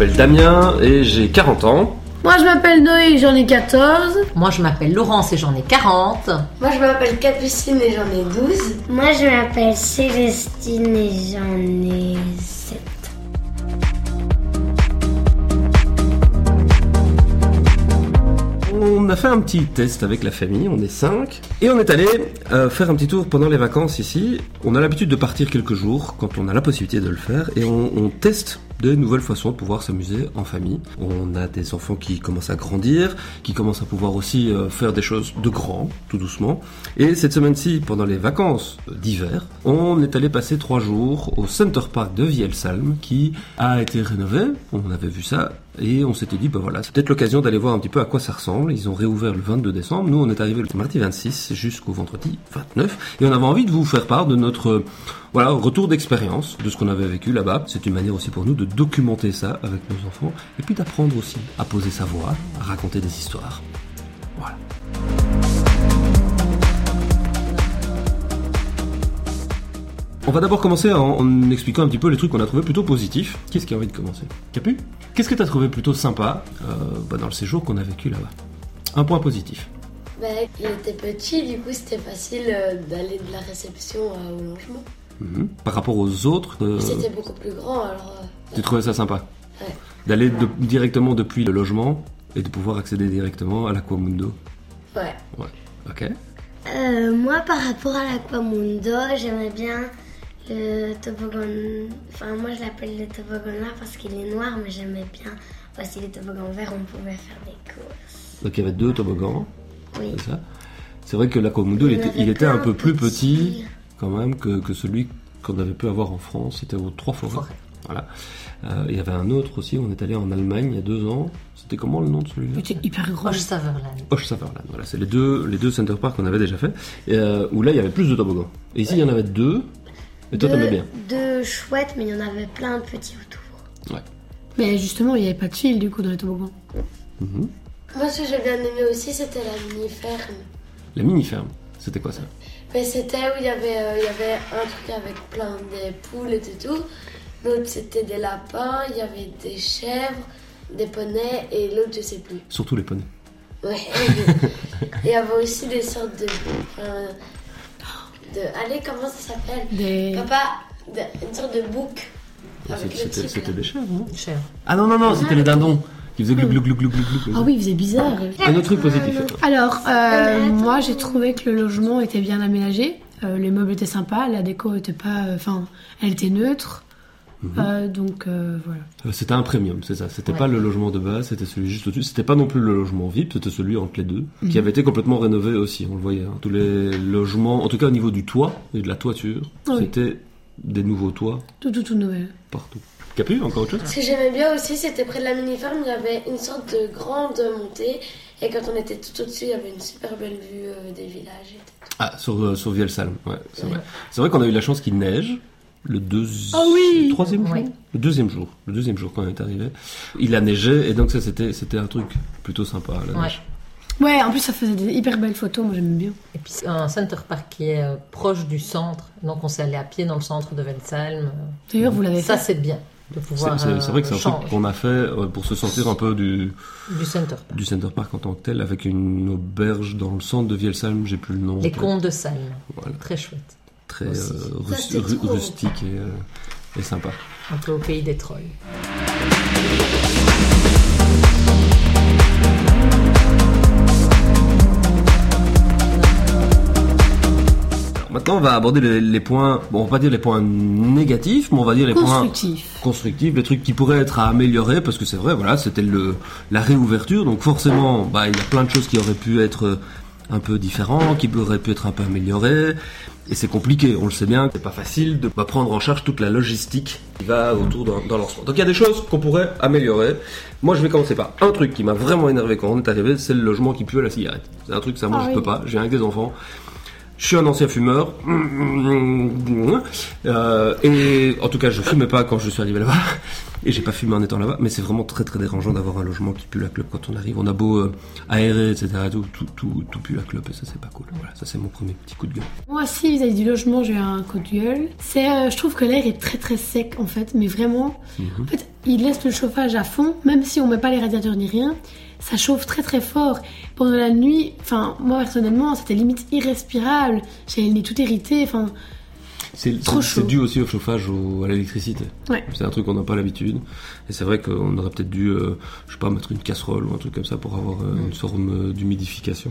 m'appelle Damien et j'ai 40 ans. Moi je m'appelle Noé et j'en ai 14. Moi, je m'appelle Laurence et j'en ai 40. Moi, je m'appelle Capucine et j'en ai 12. Moi, je m'appelle Célestine et j'en ai 7. On a fait un petit test avec la famille, on est 5. Et on est allé euh, faire un petit tour pendant les vacances ici. On a l'habitude de partir quelques jours quand on a la possibilité de le faire. Et on, on teste de nouvelles façons de pouvoir s'amuser en famille. On a des enfants qui commencent à grandir, qui commencent à pouvoir aussi euh, faire des choses de grand, tout doucement. Et cette semaine-ci, pendant les vacances d'hiver, on est allé passer trois jours au Center Park de Vielsalm qui a été rénové. On avait vu ça et on s'était dit, bah voilà, c'est peut-être l'occasion d'aller voir un petit peu à quoi ça ressemble. Ils ont réouvert le 22 décembre. Nous, on est arrivé le mardi 26 jusqu'au vendredi 29. Et on avait envie de vous faire part de notre, euh, voilà, retour d'expérience, de ce qu'on avait vécu là-bas. C'est une manière aussi pour nous de documenter ça avec nos enfants. Et puis d'apprendre aussi à poser sa voix, à raconter des histoires. Voilà. On va d'abord commencer en, en expliquant un petit peu les trucs qu'on a trouvé plutôt positifs. Qui est-ce qui a envie de commencer? Capu Qu'est-ce que tu as trouvé plutôt sympa euh, bah, dans le séjour qu'on a vécu là-bas? Un point positif. Bah, il était petit, du coup, c'était facile euh, d'aller de la réception euh, au logement. Mhm. Par rapport aux autres, euh, C'était beaucoup plus grand, alors. euh, tu trouvais ça sympa? Ouais. D'aller de- directement depuis le logement et de pouvoir accéder directement à l'Aquamundo. ouais. Ok Euh, moi, par rapport à l'Aquamundo, j'aimerais bien le toboggan. Enfin, moi, je l'appelle le toboggan noir parce qu'il est noir, mais j'aimais bien aussi le toboggan vert, on pouvait faire des courses. Donc il y avait deux toboggans, Oui. c'est ça C'est vrai que l'Aquamundo, il, était, il était un peu plus petit quand même que, que celui qu'on avait pu avoir en France. C'était aux Trois Forêts. Forêt. Voilà. Euh, il y avait un autre aussi, on est allé en Allemagne il y a deux ans. C'était comment le nom de celui-là? C'était hyper gros. Roche Saverland. Hoche Sutherland, voilà, c'est les deux, les deux Center Park qu'on avait déjà fait, et, euh, où là il y avait plus de toboggans. Et ici il y en avait deux, et toi t'aimais bien. deux chouettes, mais il y en avait plein de petits autour. Mais justement, il n'y avait pas de fil du coup dans les toboggans. Mhm. Moi, ce que j'ai bien aimé aussi, c'était la mini-ferme. La mini-ferme, c'était quoi ça? Mais c'était où il y avait, euh, il y avait un truc avec plein de poules et tout. L'autre, c'était des lapins, il y avait des chèvres, des poneys, et l'autre, je sais plus. Surtout les poneys. Ouais. Et il y avait aussi des sortes de. euh, de allez, comment ça s'appelle Des... Papa, de- une sorte de bouc. Le C'était des chèvres, non Cher. Ah non, non, non, c'était les dindons qui faisaient glou glou glou glou glou glou. Ah oui, il faisait bizarre. Un autre truc positif. Alors, euh, moi j'ai trouvé que le logement était bien aménagé. Euh, les meubles étaient sympas, la déco était pas. euh, Enfin, elle était neutre. Euh, donc euh, voilà. Euh, C'était un premium, c'est ça. C'était Ouais. pas le logement de base, c'était celui juste au-dessus. C'était pas non plus le logement VIP, c'était celui entre les deux, qui avait été complètement rénové aussi. On le voyait. hein. Tous les logements, en tout cas au niveau du toit et de la toiture, Oui. c'était des nouveaux toits Tout, tout, tout nouvel. partout. Capu, encore autre chose? Ce que j'aimais bien aussi, c'était près de la mini-ferme, il y avait une sorte de grande montée. Et quand on était tout au-dessus, il y avait une super belle vue euh, des villages. Et tout. Ah, sur, euh, sur Vielsalm, ouais, c'est vrai. C'est vrai qu'on a eu la chance qu'il neige le deuxième, Ah oui troisième jour, Oui. le deuxième jour, le deuxième jour quand on est arrivé. Il a neigé et donc ça c'était c'était un truc plutôt sympa la Ouais. neige. Ouais, en plus ça faisait des hyper belles photos, moi j'aime bien. Et puis c'est un center park qui est euh, proche du centre. Donc on s'est allé à pied dans le centre de Velsalm. D'ailleurs, vous l'avez Ça fait. c'est bien de C'est pouvoir. c'est- c'est vrai que c'est un euh, truc changer qu'on a fait euh, pour se sentir un peu du, du center park. du Center Park en tant que tel, avec une auberge dans le centre de Vielsalm, j'ai plus le nom. Les contes de Salm. Voilà, Très chouette. Très euh, ru- rustique et, euh, et sympa. Un peu au pays des trolls. Maintenant, on va aborder les, les points, bon, on va pas dire les points négatifs, mais on va dire les points Constructif. constructifs, les trucs qui pourraient être à améliorer, parce que c'est vrai, voilà, c'était le la réouverture, donc forcément, bah, il y a plein de choses qui auraient pu être un peu différentes, qui auraient pu être un peu améliorées, et c'est compliqué, on le sait bien, c'est pas facile de prendre en charge toute la logistique qui va autour d'un lancement. Donc il y a des choses qu'on pourrait améliorer. Moi, je vais commencer par un truc qui m'a vraiment énervé quand on est arrivé, c'est le logement qui pue à la cigarette. C'est un truc, ça, moi, Ah je oui. peux pas. J'ai un avec des enfants. Je suis un ancien fumeur. Euh, et en tout cas, je fumais pas quand je suis arrivé là-bas. Et j'ai pas fumé en étant là-bas, mais c'est vraiment très très dérangeant d'avoir un logement qui pue la clope quand on arrive. On a beau euh, aérer, etc. Tout, tout, tout, tout pue la clope et ça c'est pas cool. Voilà, ça c'est mon premier petit coup de gueule. Moi aussi, vis-à-vis du logement, j'ai eu un coup de gueule. C'est, euh, je trouve que l'air est très très sec en fait, mais vraiment. En fait, il laisse le chauffage à fond, même si on met pas les radiateurs ni rien. Ça chauffe très très fort. Pendant la nuit, enfin, moi personnellement, c'était limite irrespirable. J'avais le nez tout irrité. Enfin, C'est Trop c'est- chaud. c'est dû aussi au chauffage, au- à l'électricité. Ouais. C'est un truc qu'on n'a pas l'habitude. Et c'est vrai qu'on aurait peut-être dû, euh, je sais pas, mettre une casserole ou un truc comme ça pour avoir euh, une forme euh, d'humidification.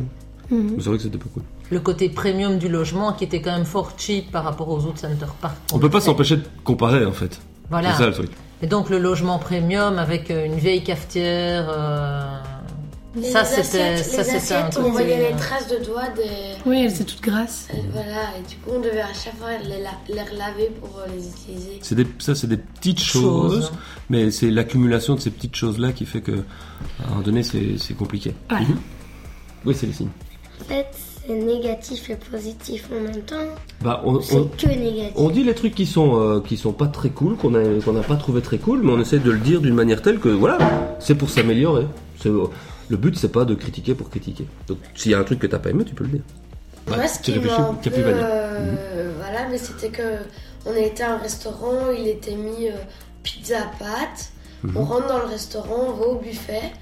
Mais c'est vrai que c'était pas cool. Le côté premium du logement qui était quand même fort cheap par rapport aux autres center parks. On peut pas s'empêcher de comparer en fait. Voilà. C'est ça le truc. Et donc le logement premium avec une vieille cafetière. euh, Les ça c'était assiettes- ça les c'était un truc. on voyait euh, les traces de doigts des. oui, elle c'est toute grasse. euh, Voilà, et du coup, on devait à chaque fois les, la- les relaver pour euh, les utiliser. C'est des, ça, c'est des petites Choses. choses, mais c'est l'accumulation de ces petites choses-là qui fait que, à un moment donné, c'est c'est compliqué. Ouais. Mhm. Oui, c'est les signes. En fait, c'est négatif et positif en même temps. Bah, on, C'est on, que négatif. on dit les trucs qui sont, euh, qui sont pas très cool, qu'on a, qu'on n'a pas trouvé très cool, mais on essaie de le dire d'une manière telle que, voilà, c'est pour s'améliorer. Le but, c'est pas de critiquer pour critiquer. Donc, s'il y a un truc que t'as pas aimé, tu peux le dire. Moi, Ouais, ce qui m'a un peu, euh, voilà, mais c'était que on été à un restaurant, il était mis euh, pizza pâte. Mhm. On rentre dans le restaurant, on va au buffet.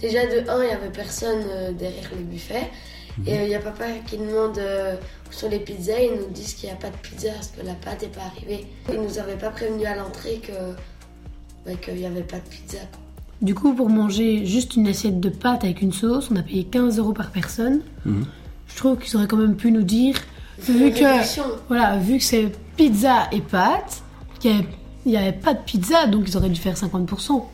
Déjà de 1, il y avait personne euh, derrière le buffet. Mhm. Et euh, il y a papa qui demande euh, où sont les pizzas. Ils nous disent qu'il n'y a pas de pizza parce que la pâte n'est pas arrivée. Ils nous avaient pas prévenu à l'entrée que bah, qu'il n'y avait pas de pizza. quoi. Du coup, pour manger juste une assiette de pâtes avec une sauce, on a payé 15 euros par personne. Mhm. Je trouve qu'ils auraient quand même pu nous dire, Une vu que, voilà, vu que c'est pizza et pâtes, qu'il n'y avait, il y avait pas de pizza, donc ils auraient dû faire 50%.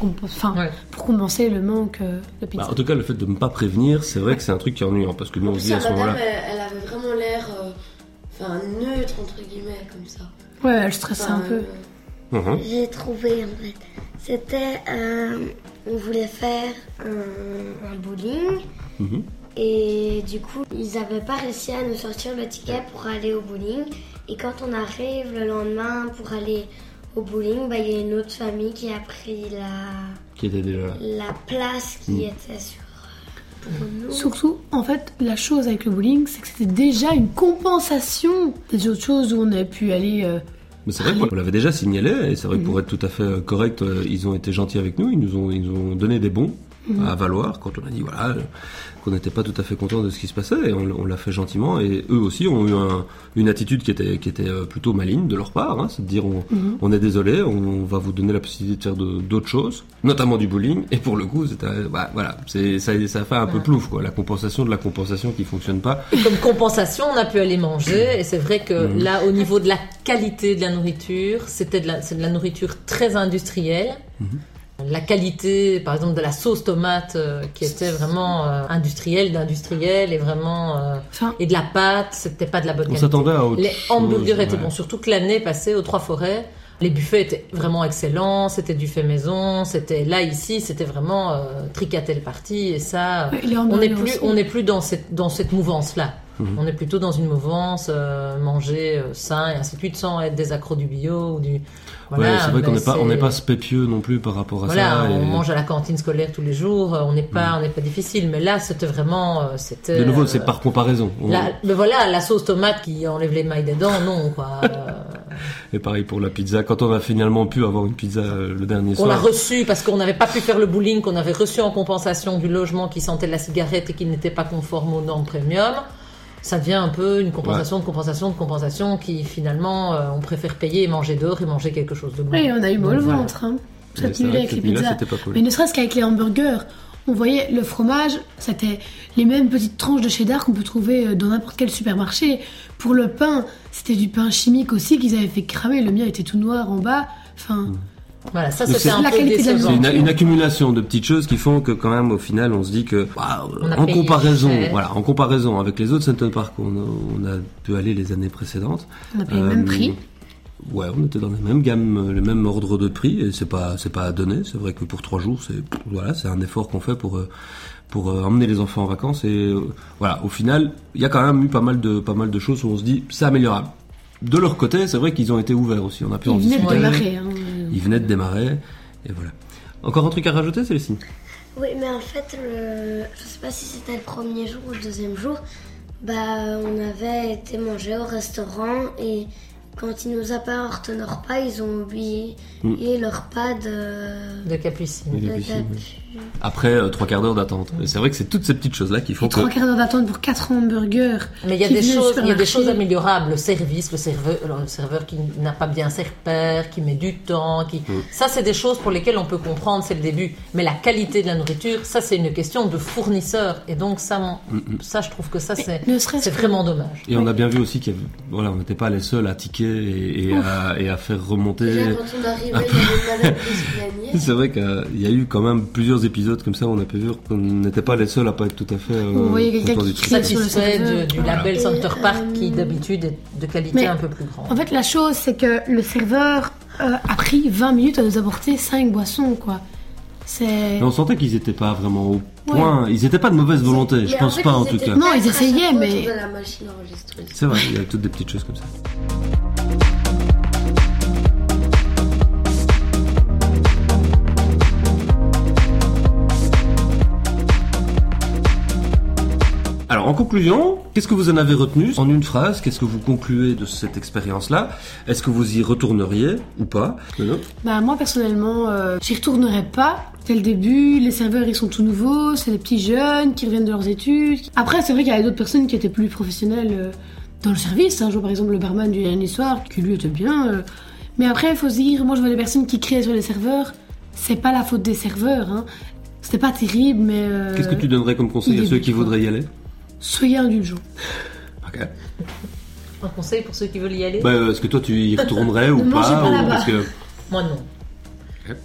Comp- Enfin, Ouais. pour compenser le manque euh, de pizza. Bah, en tout cas, le fait de ne pas prévenir, c'est vrai que c'est un truc qui est ennuyant, parce que nous, on se dit à ce madame, moment-là. elle, elle avait vraiment l'air euh, enfin, neutre, entre guillemets, comme ça. Ouais, elle stressait un peu. euh, Mhm. J'ai trouvé en fait. C'était. euh, on voulait faire un, un bowling. Mhm. Et du coup, ils n'avaient pas réussi à nous sortir le ticket pour aller au bowling. Et quand on arrive le lendemain pour aller au bowling, bah, il y a une autre famille qui a pris la, Qui était déjà là. la place qui Mm. était sur pour nous. Surtout, en fait, la chose avec le bowling, c'est que c'était déjà une compensation des autres choses où on avait pu aller. euh, Mais c'est vrai qu'on l'avait déjà signalé, et c'est vrai que pour être tout à fait euh, correct, euh, ils ont été gentils avec nous, ils nous ont, ils nous ont donné des bons à valoir quand on a dit voilà qu'on n'était pas tout à fait content de ce qui se passait, et on, l'a fait gentiment, et eux aussi ont eu un- une attitude qui était, qui était euh, plutôt maligne de leur part, hein, c'est de dire on, on est désolé, on, va vous donner la possibilité de faire d'autres choses, notamment du bowling, et pour le coup, c'était, bah, voilà, c'est, ça, ça fait un peu plouf, quoi, la compensation de la compensation qui fonctionne pas. Comme compensation, on a pu aller manger. Et c'est vrai que Mhm. là, au niveau de la qualité de la nourriture, c'était de la, c'est de la nourriture très industrielle. Mhm. La qualité, par exemple, de la sauce tomate, euh, qui était vraiment euh, industrielle, d'industriel, et vraiment euh, Enfin, et de la pâte, c'était pas de la bonne On qualité. s'attendait à autre Les hamburgers chose, étaient ouais. bons, surtout que l'année passée aux Trois Forêts, les buffets étaient vraiment excellents, c'était du fait maison, c'était là ici, c'était vraiment euh, tricatel parti et ça, on n'est plus, aussi. on n'est plus dans cette dans cette mouvance là. Mhm. On est plutôt dans une mouvance euh, manger euh, sain et ainsi de suite sans être des accros du bio ou du. Voilà, ouais, c'est vrai qu'on mais n'est pas, on n'est pas spépieux non plus par rapport à Voilà, ça. on et- mange à la cantine scolaire tous les jours, euh, on n'est pas, on n'est pas difficile, mais là c'était vraiment, c'était. De nouveau, c'est par comparaison. On- la- mais voilà, la sauce tomate qui enlève les mailles des dents, non quoi. Et pareil pour la pizza. Quand on a finalement pu avoir une pizza le dernier On l'a soir, reçu parce qu'on n'avait pas pu faire le bowling qu'on avait reçu en compensation du logement qui sentait la cigarette et qui n'était pas conforme aux normes premium. Ça devient un peu une compensation de compensation de compensation qui finalement euh, on préfère payer et manger dehors et manger quelque chose de bon. oui, on a eu mal au voilà. ventre. Hein. Que avec les pizzas. c'était pas cool. Mais ne serait-ce qu'avec les hamburgers, on voyait le fromage, c'était les mêmes petites tranches de cheddar qu'on peut trouver euh, dans n'importe quel supermarché. Pour le pain, c'était du pain chimique aussi qu'ils avaient fait cramer. Le mien était tout noir en bas. Enfin, Voilà, ça c'était c'est un la peu qualité de la décevant. c'est une, une accumulation de petites choses qui font que quand même au final on se dit que en comparaison, voilà, en comparaison avec les autres Center Park où on a, on a pu aller les années précédentes. on a payé le même euh, prix. Ouais, on était dans les mêmes gammes, les mêmes ordres de prix et c'est pas c'est pas à donner. C'est vrai que pour trois jours, c'est voilà, c'est un effort qu'on fait pour euh, pour euh, emmener les enfants en vacances et euh, voilà. Au final, il y a quand même eu pas mal de pas mal de choses où on se dit c'est améliorable. De leur côté, c'est vrai qu'ils ont été ouverts aussi. On a pu en Ils venaient de discuter. démarrer. Hein. Il venait de démarrer, et voilà. Encore un truc à rajouter, Célestine Oui, mais en fait, le... je sais pas si c'était le premier jour ou le deuxième jour, bah, on avait été manger au restaurant et quand ils nous apportent nos repas, ils ont oublié Mm. leur repas de. De Capucine. Oui. de Capucine, oui. Capu- Après euh, trois quarts d'heure d'attente. Et c'est vrai que c'est toutes ces petites choses-là qui font Et que... trois quarts d'heure d'attente pour quatre hamburgers. Mais il y a des choses, il y a des supermarché. choses améliorables. Le service, le serveur, alors, le serveur qui n'a pas bien ses repères, qui met du temps, qui, ça c'est des choses pour lesquelles on peut comprendre, c'est le début. Mais la qualité de la nourriture, ça c'est une question de fournisseur. Et donc ça, mon- ça je trouve que ça c'est, vraiment dommage. Et on a bien vu aussi qu'il y avait- voilà, on n'était pas les seuls à tiquer et, et à, et à faire remonter. Déjà, quand on arrivait, il y. C'est vrai qu'il y a eu quand même plusieurs épisodes comme ça où on a pu voir qu'on n'était pas les seuls à pas être tout à fait euh, quelqu'un qui Satisfait du label Center Park euh, qui d'habitude est de qualité Mais- un peu plus grande. En fait, la chose, c'est que le serveur euh, a pris 20 minutes à nous apporter 5 boissons, quoi. Mais on sentait qu'ils n'étaient pas vraiment au point. Ils n'étaient pas de mauvaise volonté, Mais je en pense fait, pas en tout cas. Non, ils essayaient, mais-. C'est vrai, il y a toutes des petites choses comme ça. Alors en conclusion, qu'est-ce que vous en avez retenu En une phrase, qu'est-ce que vous concluez de cette expérience-là Est-ce que vous y retourneriez ou pas Bah, moi, personnellement, euh, j'y retournerai pas. C'est le début, les serveurs, ils sont tout nouveaux, c'est des petits jeunes qui reviennent de leurs études. Après, c'est vrai qu'il y avait d'autres personnes qui étaient plus professionnelles euh, dans le service. Un jour, par exemple, le barman du dernier soir, qui lui était bien. euh. Mais après, il faut se dire, moi, je vois des personnes qui créent sur les serveurs. C'est pas la faute des serveurs, hein. C'était pas terrible, mais... euh, Qu'est-ce que tu donnerais comme conseil il à ceux qui voudraient y aller? Soyez indulgents. Ok. Un conseil pour ceux qui veulent y aller? Bah, Est-ce que toi tu y retournerais ou pas pas ou là-bas. parce que... Moi non.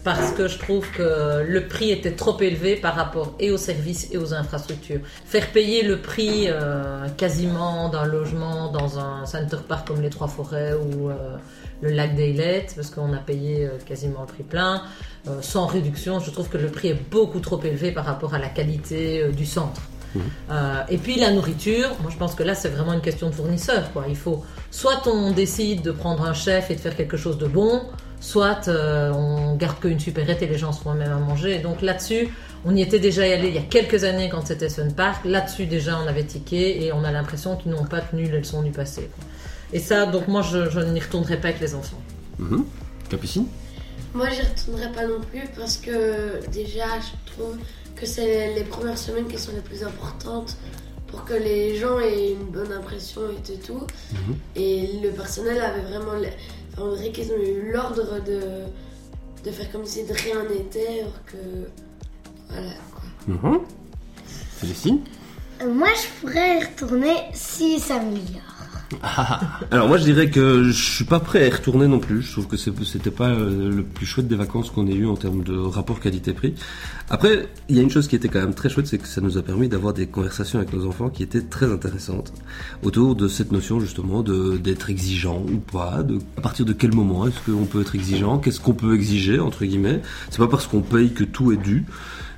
Parce que je trouve que le prix était trop élevé par rapport et aux services et aux infrastructures. Faire payer le prix euh, quasiment d'un logement dans un center park comme les Trois Forêts ou euh, le lac d'Ailette, parce qu'on a payé euh, quasiment le prix plein, sans réduction, je trouve que le prix est beaucoup trop élevé par rapport à la qualité du centre. Euh, et puis la nourriture, moi je pense que là c'est vraiment une question de fournisseur. Quoi. Il faut soit on décide de prendre un chef et de faire quelque chose de bon, soit euh, on garde qu'une supérette et les gens se font même à manger. Donc là-dessus, on y était déjà allé il y a quelques années quand c'était Sun Park. Là-dessus déjà on avait tiqué et on a l'impression qu'ils n'ont pas tenu les leçons du passé. quoi. Et ça, donc moi je, je n'y retournerai pas avec les enfants. Mhm. Capucine? Moi, j'y retournerai pas non plus parce que déjà, je trouve que c'est les premières semaines qui sont les plus importantes pour que les gens aient une bonne impression et tout. Mhm. Et le personnel avait vraiment. Enfin, on dirait qu'ils ont eu l'ordre de, de faire comme si de rien n'était, alors que. Voilà quoi. Mhm. Célestine Euh, Moi, je pourrais y retourner si ça m'améliore. Alors moi je dirais que je suis pas prêt à y retourner non plus. Je trouve que c'était pas euh, le plus chouette des vacances qu'on ait eu en termes de rapport qualité-prix. Après, il y a une chose qui était quand même très chouette, c'est que ça nous a permis d'avoir des conversations avec nos enfants qui étaient très intéressantes autour de cette notion justement d'être exigeant ou pas, de à partir de quel moment est-ce qu'on peut être exigeant, qu'est-ce qu'on peut exiger entre guillemets. C'est pas parce qu'on paye que tout est dû.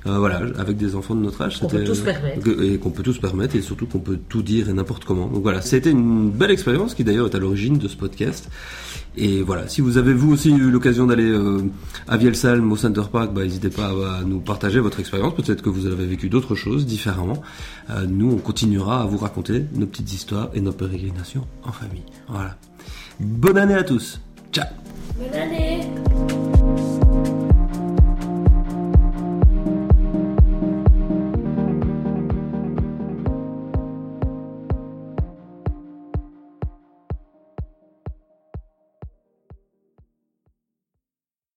Euh, voilà, avec des enfants de notre âge, Qu'on peut se permettre. et qu'on peut tout se permettre et surtout qu'on peut tout dire et n'importe comment. Donc voilà, c'était une belle expérience qui d'ailleurs est à l'origine de ce podcast. Et voilà, si vous avez vous aussi eu l'occasion d'aller euh, à Vielsalm au Center Park, bah, n'hésitez pas à, à nous partager votre expérience. Peut-être que vous avez vécu d'autres choses différemment. Euh, nous, on continuera à vous raconter nos petites histoires et nos pérégrinations en famille. Voilà. Bonne année à tous. Ciao. Bonne année!